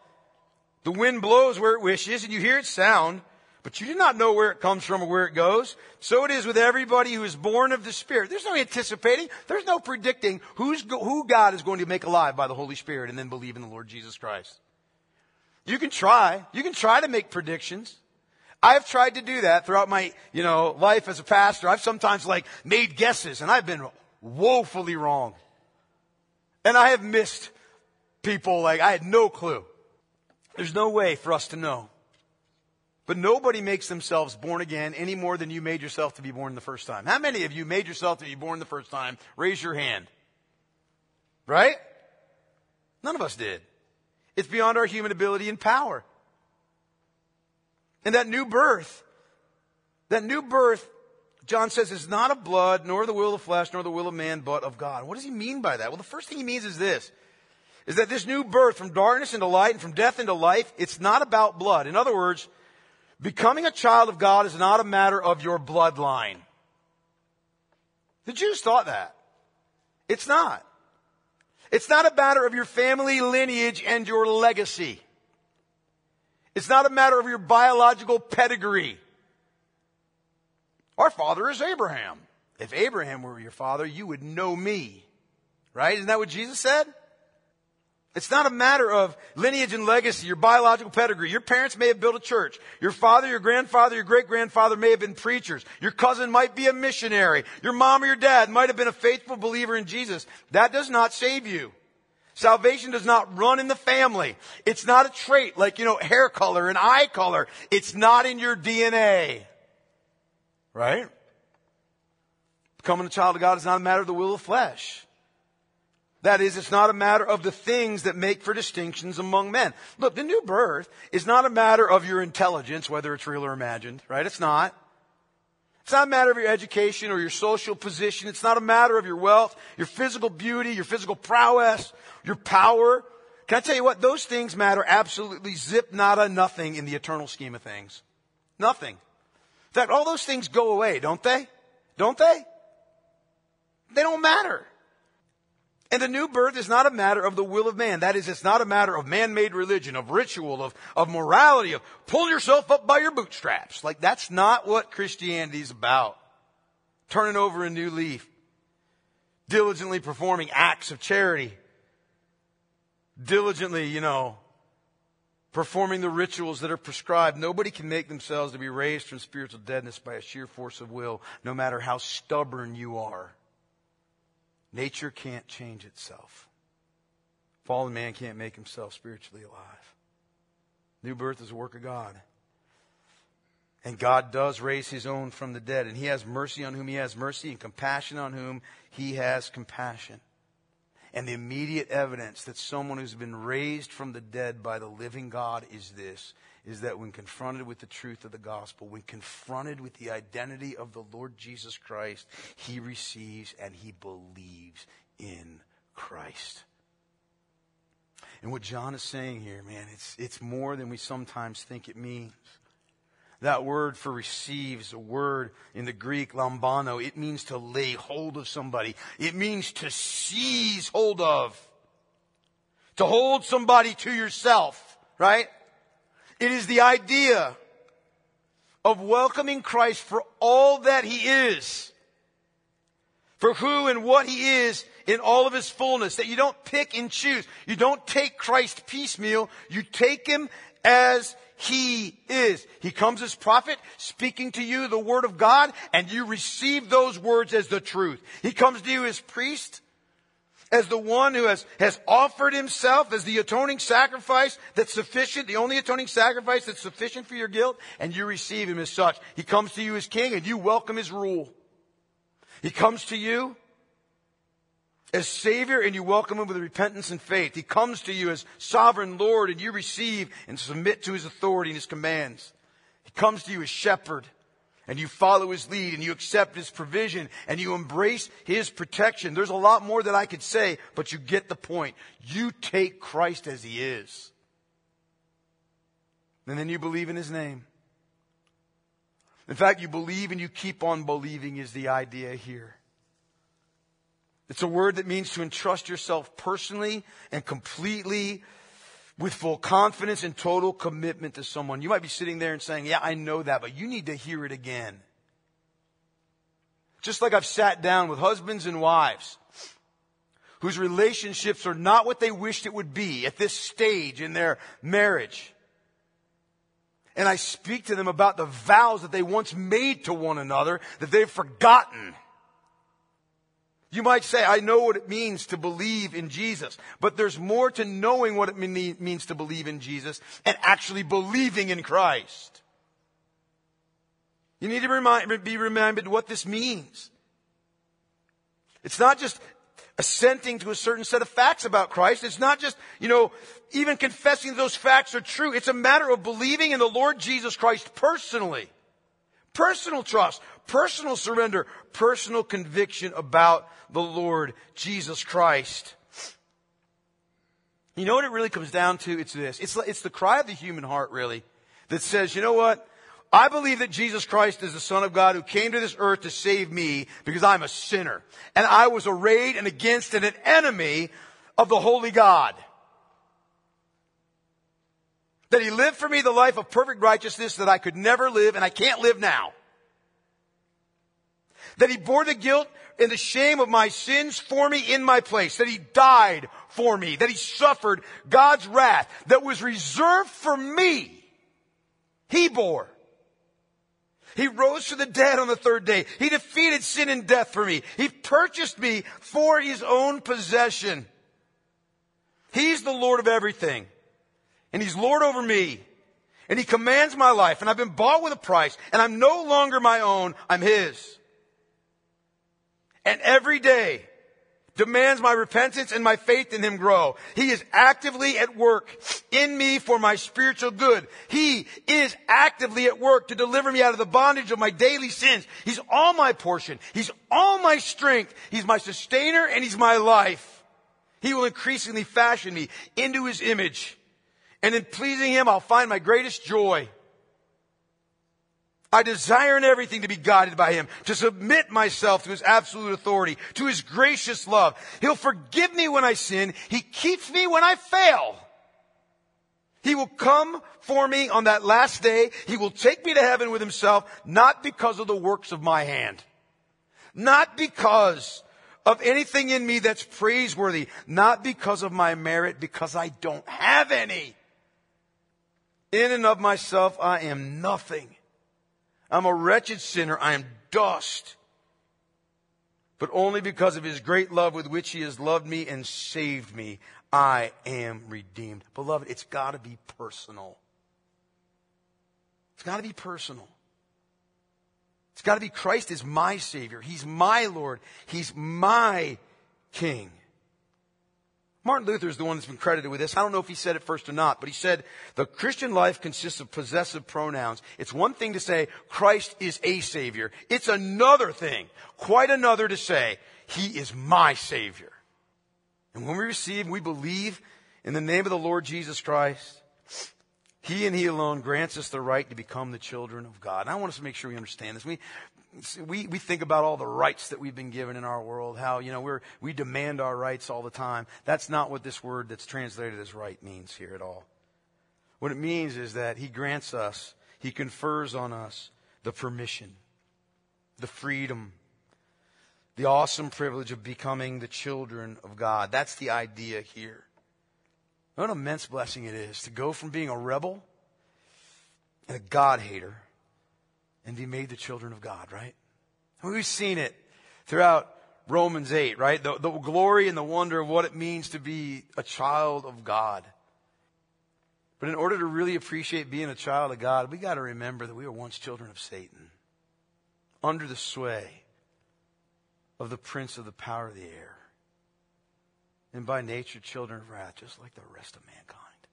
The wind blows where it wishes and you hear its sound, but you do not know where it comes from or where it goes. So it is with everybody who is born of the Spirit. There's no anticipating. There's no predicting who's, who God is going to make alive by the Holy Spirit and then believe in the Lord Jesus Christ. You can try. You can try to make predictions. I've tried to do that throughout my, you know, life as a pastor. I've sometimes like made guesses and I've been woefully wrong. And I have missed people like I had no clue. There's no way for us to know. But nobody makes themselves born again any more than you made yourself to be born the first time. How many of you made yourself to be born the first time? Raise your hand. Right? None of us did. It's beyond our human ability and power. And that new birth, that new birth, John says, is not of blood, nor the will of flesh, nor the will of man, but of God. What does he mean by that? Well, the first thing he means is this, is that this new birth from darkness into light and from death into life, it's not about blood. In other words, becoming a child of God is not a matter of your bloodline. The Jews thought that. It's not. It's not a matter of your family lineage and your legacy. It's not a matter of your biological pedigree. Our father is Abraham. If Abraham were your father, you would know me. Right? Isn't that what Jesus said? It's not a matter of lineage and legacy, your biological pedigree. Your parents may have built a church. Your father, your grandfather, your great grandfather may have been preachers. Your cousin might be a missionary. Your mom or your dad might have been a faithful believer in Jesus. That does not save you. Salvation does not run in the family. It's not a trait like, you know, hair color and eye color. It's not in your DNA. Right? Becoming a child of God is not a matter of the will of flesh. That is, it's not a matter of the things that make for distinctions among men. Look, the new birth is not a matter of your intelligence, whether it's real or imagined, right? It's not. It's not a matter of your education or your social position. It's not a matter of your wealth, your physical beauty, your physical prowess, your power. Can I tell you what? Those things matter absolutely zip nada nothing in the eternal scheme of things. Nothing. In fact, all those things go away, don't they? Don't they? They don't matter. And the new birth is not a matter of the will of man. That is, it's not a matter of man-made religion, of ritual, of, of morality, of pull yourself up by your bootstraps. Like that's not what Christianity is about. Turning over a new leaf. Diligently performing acts of charity. Diligently, you know, performing the rituals that are prescribed. Nobody can make themselves to be raised from spiritual deadness by a sheer force of will, no matter how stubborn you are. Nature can't change itself. Fallen man can't make himself spiritually alive. New birth is a work of God. And God does raise his own from the dead. And he has mercy on whom he has mercy and compassion on whom he has compassion. And the immediate evidence that someone who's been raised from the dead by the living God is this is that when confronted with the truth of the gospel, when confronted with the identity of the Lord Jesus Christ, he receives and he believes in Christ. And what John is saying here, man, it's, it's more than we sometimes think it means. That word for receive is a word in the Greek, lambano. It means to lay hold of somebody. It means to seize hold of. To hold somebody to yourself, right? It is the idea of welcoming Christ for all that he is. For who and what he is in all of his fullness. That you don't pick and choose. You don't take Christ piecemeal. You take him as he is. He comes as prophet, speaking to you the word of God, and you receive those words as the truth. He comes to you as priest, as the one who has, has offered himself as the atoning sacrifice that's sufficient, the only atoning sacrifice that's sufficient for your guilt, and you receive him as such. He comes to you as king, and you welcome his rule. He comes to you as Savior and you welcome Him with repentance and faith. He comes to you as sovereign Lord and you receive and submit to His authority and His commands. He comes to you as shepherd and you follow His lead and you accept His provision and you embrace His protection. There's a lot more that I could say, but you get the point. You take Christ as He is. And then you believe in His name. In fact, you believe and you keep on believing is the idea here. It's a word that means to entrust yourself personally and completely with full confidence and total commitment to someone. You might be sitting there and saying, yeah, I know that, but you need to hear it again. Just like I've sat down with husbands and wives whose relationships are not what they wished it would be at this stage in their marriage. And I speak to them about the vows that they once made to one another that they've forgotten. You might say, I know what it means to believe in Jesus, but there's more to knowing what it means to believe in Jesus and actually believing in Christ. You need to remind, be reminded what this means. It's not just assenting to a certain set of facts about Christ. It's not just, you know, even confessing those facts are true. It's a matter of believing in the Lord Jesus Christ personally. Personal trust, personal surrender, personal conviction about the Lord Jesus Christ. You know what it really comes down to? It's this. It's, it's the cry of the human heart, really, that says, you know what? I believe that Jesus Christ is the Son of God who came to this earth to save me because I'm a sinner. And I was arrayed and against and an enemy of the Holy God. That He lived for me the life of perfect righteousness that I could never live and I can't live now. That He bore the guilt and the shame of my sins for me in my place. That He died for me. That He suffered God's wrath that was reserved for me. He bore. He rose from the dead on the third day. He defeated sin and death for me. He purchased me for His own possession. He's the Lord of everything. And He's Lord over me. And He commands my life. And I've been bought with a price. And I'm no longer my own. I'm His. And every day, demands my repentance and my faith in Him grow. He is actively at work in me for my spiritual good. He is actively at work to deliver me out of the bondage of my daily sins. He's all my portion. He's all my strength. He's my sustainer and He's my life. He will increasingly fashion me into His image. And in pleasing Him, I'll find my greatest joy. I desire in everything to be guided by Him, to submit myself to His absolute authority, to His gracious love. He'll forgive me when I sin. He keeps me when I fail. He will come for me on that last day. He will take me to heaven with Himself, not because of the works of my hand. Not because of anything in me that's praiseworthy. Not because of my merit, because I don't have any. In and of myself, I am nothing. I'm a wretched sinner. I am dust. But only because of his great love with which he has loved me and saved me, I am redeemed. Beloved, it's got to be personal. It's got to be personal. It's got to be Christ is my Savior. He's my Lord. He's my King. Martin Luther is the one that's been credited with this. I don't know if he said it first or not, but he said the Christian life consists of possessive pronouns. It's one thing to say Christ is a Savior. It's another thing, quite another to say He is my Savior. And when we receive, we believe in the name of the Lord Jesus Christ, He and He alone grants us the right to become the children of God. And I want us to make sure we understand this. We, we, we think about all the rights that we've been given in our world, how, you know, we're, we demand our rights all the time. That's not what this word that's translated as right means here at all. What it means is that He grants us, He confers on us the permission, the freedom, the awesome privilege of becoming the children of God. That's the idea here. What an immense blessing it is to go from being a rebel and a God hater and be made the children of God, right? We've seen it throughout Romans 8, right? The, the glory and the wonder of what it means to be a child of God. But in order to really appreciate being a child of God, we got to remember that we were once children of Satan, under the sway of the prince of the power of the air, and by nature children of wrath, just like the rest of mankind.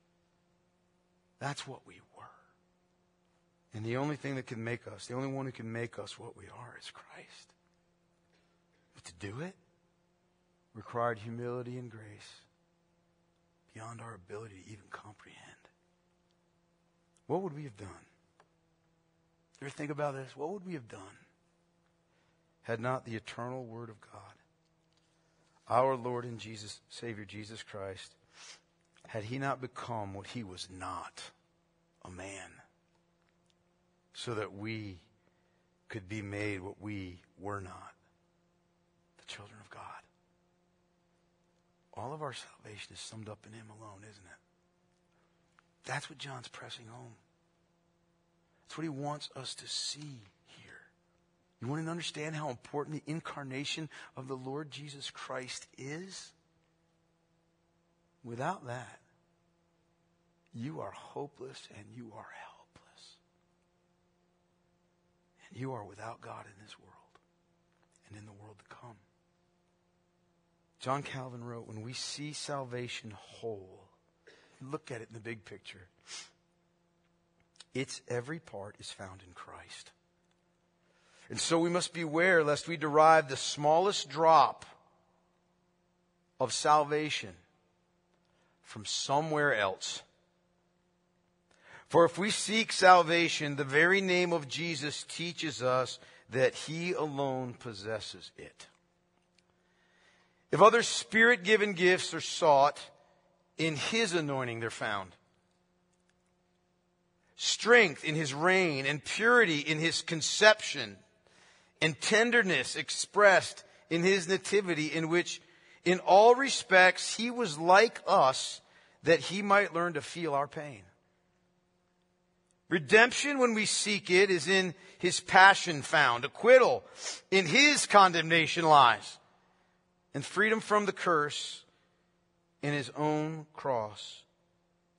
That's what we and the only thing that can make us, the only one who can make us what we are is Christ. But to do it required humility and grace beyond our ability to even comprehend. What would we have done? You ever think about this? What would we have done had not the eternal Word of God, our Lord and Jesus, Savior Jesus Christ, had he not become what he was not, a man? So that we could be made what we were not the children of God. All of our salvation is summed up in Him alone, isn't it? That's what John's pressing home. That's what he wants us to see here. You want to understand how important the incarnation of the Lord Jesus Christ is? Without that, you are hopeless and you are helpless. You are without God in this world and in the world to come. John Calvin wrote, when we see salvation whole, look at it in the big picture. Its every part is found in Christ. And so we must beware lest we derive the smallest drop of salvation from somewhere else for if we seek salvation, the very name of Jesus teaches us that he alone possesses it. If other spirit given gifts are sought, in his anointing they're found. Strength in his reign and purity in his conception and tenderness expressed in his nativity in which in all respects he was like us that he might learn to feel our pain. Redemption, when we seek it, is in his passion found. Acquittal in his condemnation lies. And freedom from the curse in his own cross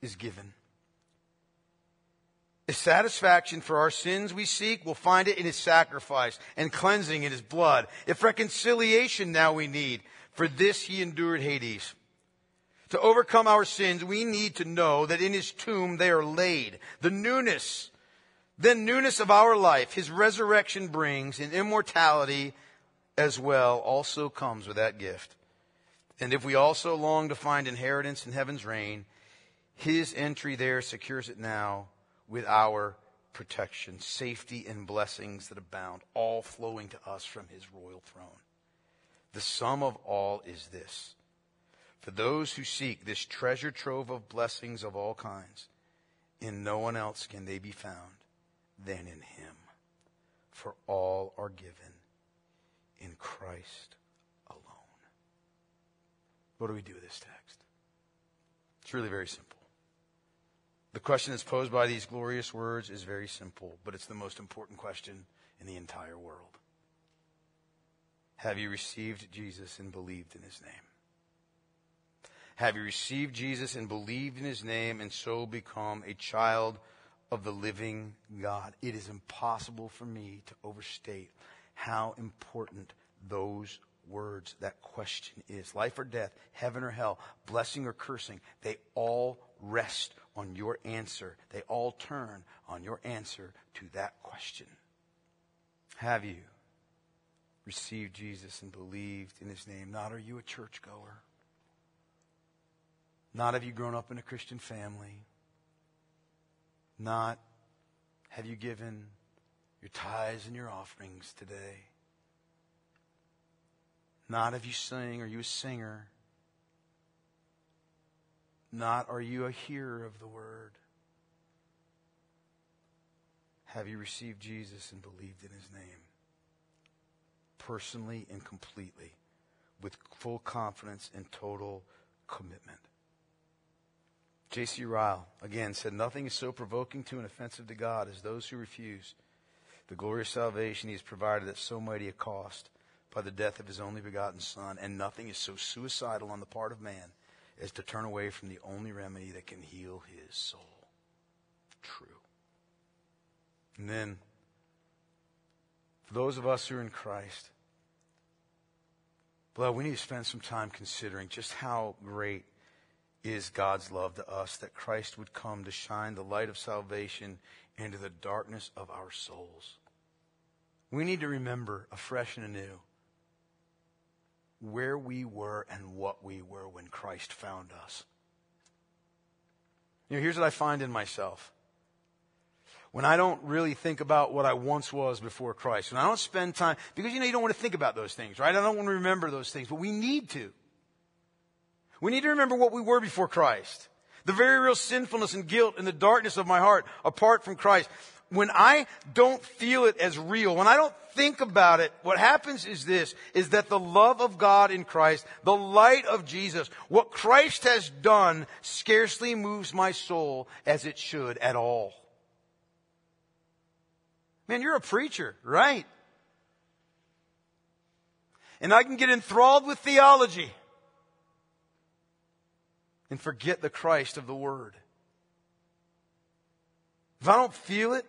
is given. If satisfaction for our sins we seek, we'll find it in his sacrifice and cleansing in his blood. If reconciliation now we need, for this he endured Hades. To overcome our sins, we need to know that in his tomb they are laid. The newness, then newness of our life, his resurrection brings and immortality as well also comes with that gift. And if we also long to find inheritance in heaven's reign, his entry there secures it now with our protection, safety, and blessings that abound, all flowing to us from his royal throne. The sum of all is this. For those who seek this treasure trove of blessings of all kinds, in no one else can they be found than in him. For all are given in Christ alone. What do we do with this text? It's really very simple. The question that's posed by these glorious words is very simple, but it's the most important question in the entire world. Have you received Jesus and believed in his name? Have you received Jesus and believed in his name and so become a child of the living God? It is impossible for me to overstate how important those words, that question is. Life or death, heaven or hell, blessing or cursing, they all rest on your answer. They all turn on your answer to that question. Have you received Jesus and believed in his name? Not are you a churchgoer? Not have you grown up in a Christian family? Not have you given your tithes and your offerings today? Not have you sing, are you a singer? Not are you a hearer of the word? Have you received Jesus and believed in his name? Personally and completely, with full confidence and total commitment. J.C. Ryle, again, said, Nothing is so provoking to and offensive to God as those who refuse the glorious salvation he has provided at so mighty a cost by the death of his only begotten Son. And nothing is so suicidal on the part of man as to turn away from the only remedy that can heal his soul. True. And then, for those of us who are in Christ, beloved, we need to spend some time considering just how great is God's love to us that Christ would come to shine the light of salvation into the darkness of our souls. We need to remember afresh and anew where we were and what we were when Christ found us. You know, here's what I find in myself. When I don't really think about what I once was before Christ, when I don't spend time, because you know, you don't want to think about those things, right? I don't want to remember those things, but we need to. We need to remember what we were before Christ. The very real sinfulness and guilt and the darkness of my heart apart from Christ when I don't feel it as real, when I don't think about it, what happens is this, is that the love of God in Christ, the light of Jesus, what Christ has done scarcely moves my soul as it should at all. Man, you're a preacher, right? And I can get enthralled with theology and forget the Christ of the Word. If I don't feel it,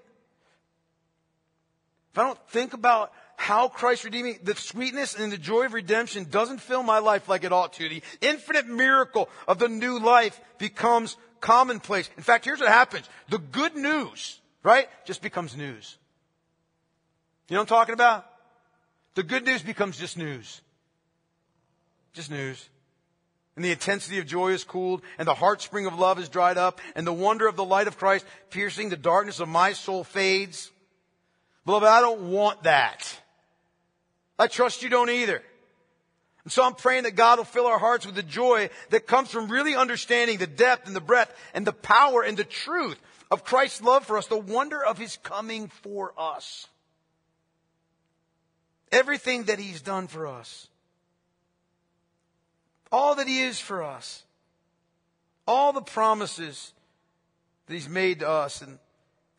if I don't think about how Christ redeemed me, the sweetness and the joy of redemption doesn't fill my life like it ought to. The infinite miracle of the new life becomes commonplace. In fact, here's what happens. The good news, right, just becomes news. You know what I'm talking about? The good news becomes just news. Just news. And the intensity of joy is cooled, and the heart spring of love is dried up, and the wonder of the light of Christ piercing the darkness of my soul fades. Beloved, I don't want that. I trust you don't either. And so I'm praying that God will fill our hearts with the joy that comes from really understanding the depth and the breadth and the power and the truth of Christ's love for us, the wonder of His coming for us. Everything that He's done for us. All that He is for us. All the promises that He's made to us and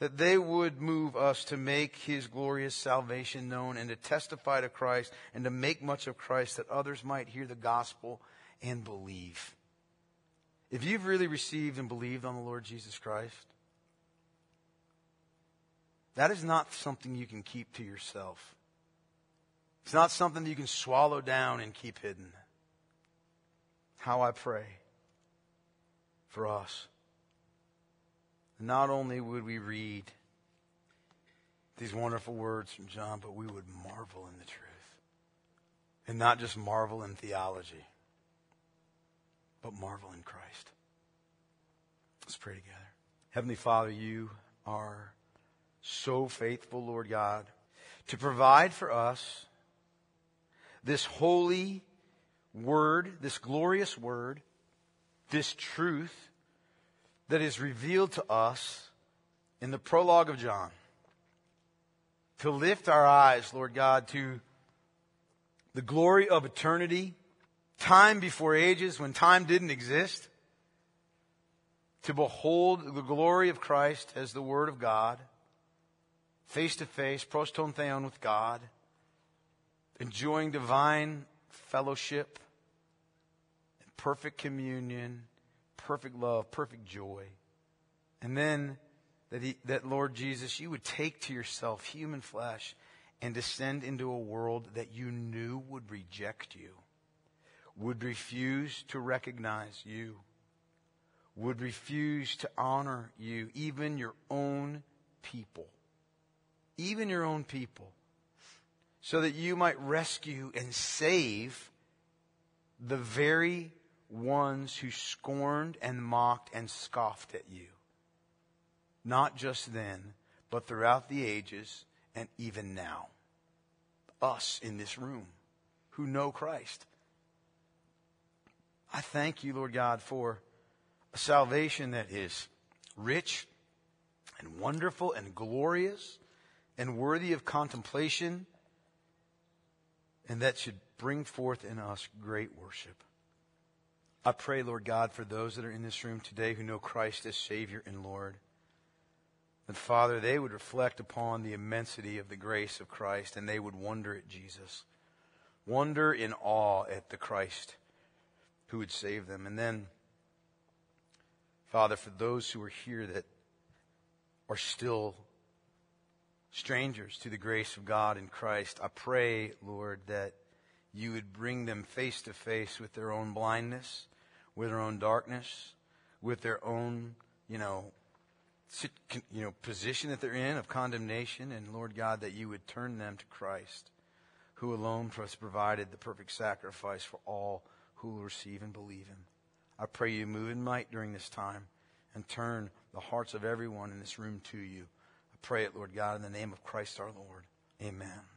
that they would move us to make his glorious salvation known and to testify to Christ and to make much of Christ that others might hear the gospel and believe. If you've really received and believed on the Lord Jesus Christ, that is not something you can keep to yourself. It's not something that you can swallow down and keep hidden. How I pray for us. Not only would we read these wonderful words from John, but we would marvel in the truth. And not just marvel in theology, but marvel in Christ. Let's pray together. Heavenly Father, you are so faithful, Lord God, to provide for us this holy word, this glorious word, this truth that is revealed to us in the prologue of John. To lift our eyes, Lord God, to the glory of eternity, time before ages when time didn't exist, to behold the glory of Christ as the Word of God, face to face, pros ton theon with God, enjoying divine fellowship, perfect communion, perfect love, perfect joy. And then that, he, that Lord Jesus, you would take to yourself human flesh and descend into a world that you knew would reject you, would refuse to recognize you, would refuse to honor you, even your own people. Even your own people. So that you might rescue and save the very ones who scorned and mocked and scoffed at you. Not just then, but throughout the ages and even now. Us in this room who know Christ. I thank you, Lord God, for a salvation that is rich and wonderful and glorious and worthy of contemplation and that should bring forth in us great worship. I pray, Lord God, for those that are in this room today who know Christ as Savior and Lord. That, Father, they would reflect upon the immensity of the grace of Christ and they would wonder at Jesus. Wonder in awe at the Christ who would save them. And then, Father, for those who are here that are still strangers to the grace of God in Christ, I pray, Lord, that you would bring them face to face with their own blindness, with their own darkness, with their own, you know, you know, position that they're in of condemnation, and Lord God, that you would turn them to Christ, who alone has provided the perfect sacrifice for all who will receive and believe him. I pray you move in might during this time and turn the hearts of everyone in this room to you. Pray it, Lord God, in the name of Christ our Lord. Amen.